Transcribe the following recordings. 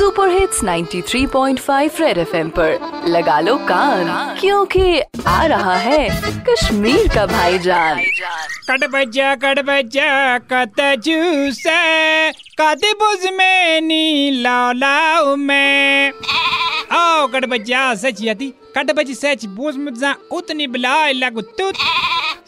Super hits 93.5 red FM पर। लगा लो कान, क्योंकि आ रहा है कश्मीर का भाईजान। कट बजा कट बजा, कत जूस कत बुज में नी लाओ में। आओ कट बजा, सच यति कट बजी, सच बुज मुझा उतनी बिलाई लगु तुत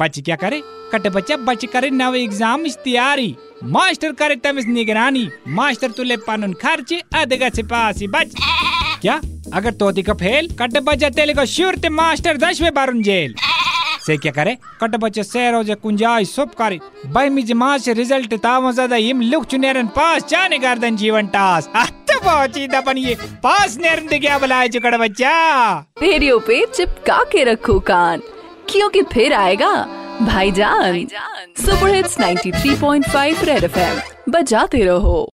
बच क्या करे? कट बच्चा, बच करे नव एग्ज़ाम तैयारी। मास्टर करे तमिस निगरानी। मास्टर तुले पनुन खर्च, अधगा से पासी बच। क्या? अगर तोती का फेल, कट बच्चा तेले को श्योर ते मास्टर दसवें बारुन जेल। से क्या करे? कट बच्चे सेरो जे कुंजाई सब करे। बहमी जमा से रिज़ल्ट तामो ज़्यादा इम लुक चुनेरन पास जाने गर्दन जीवन टास। पहुँची दपन ये पास नेरन दे क्या बुलाए कट बच्चा। रेडियो पे चिपका के रखो कान। क्योंकि फिर आएगा। भाईजान सुपर हिट्स 93.5 रेड एफएम। बजाते रहो।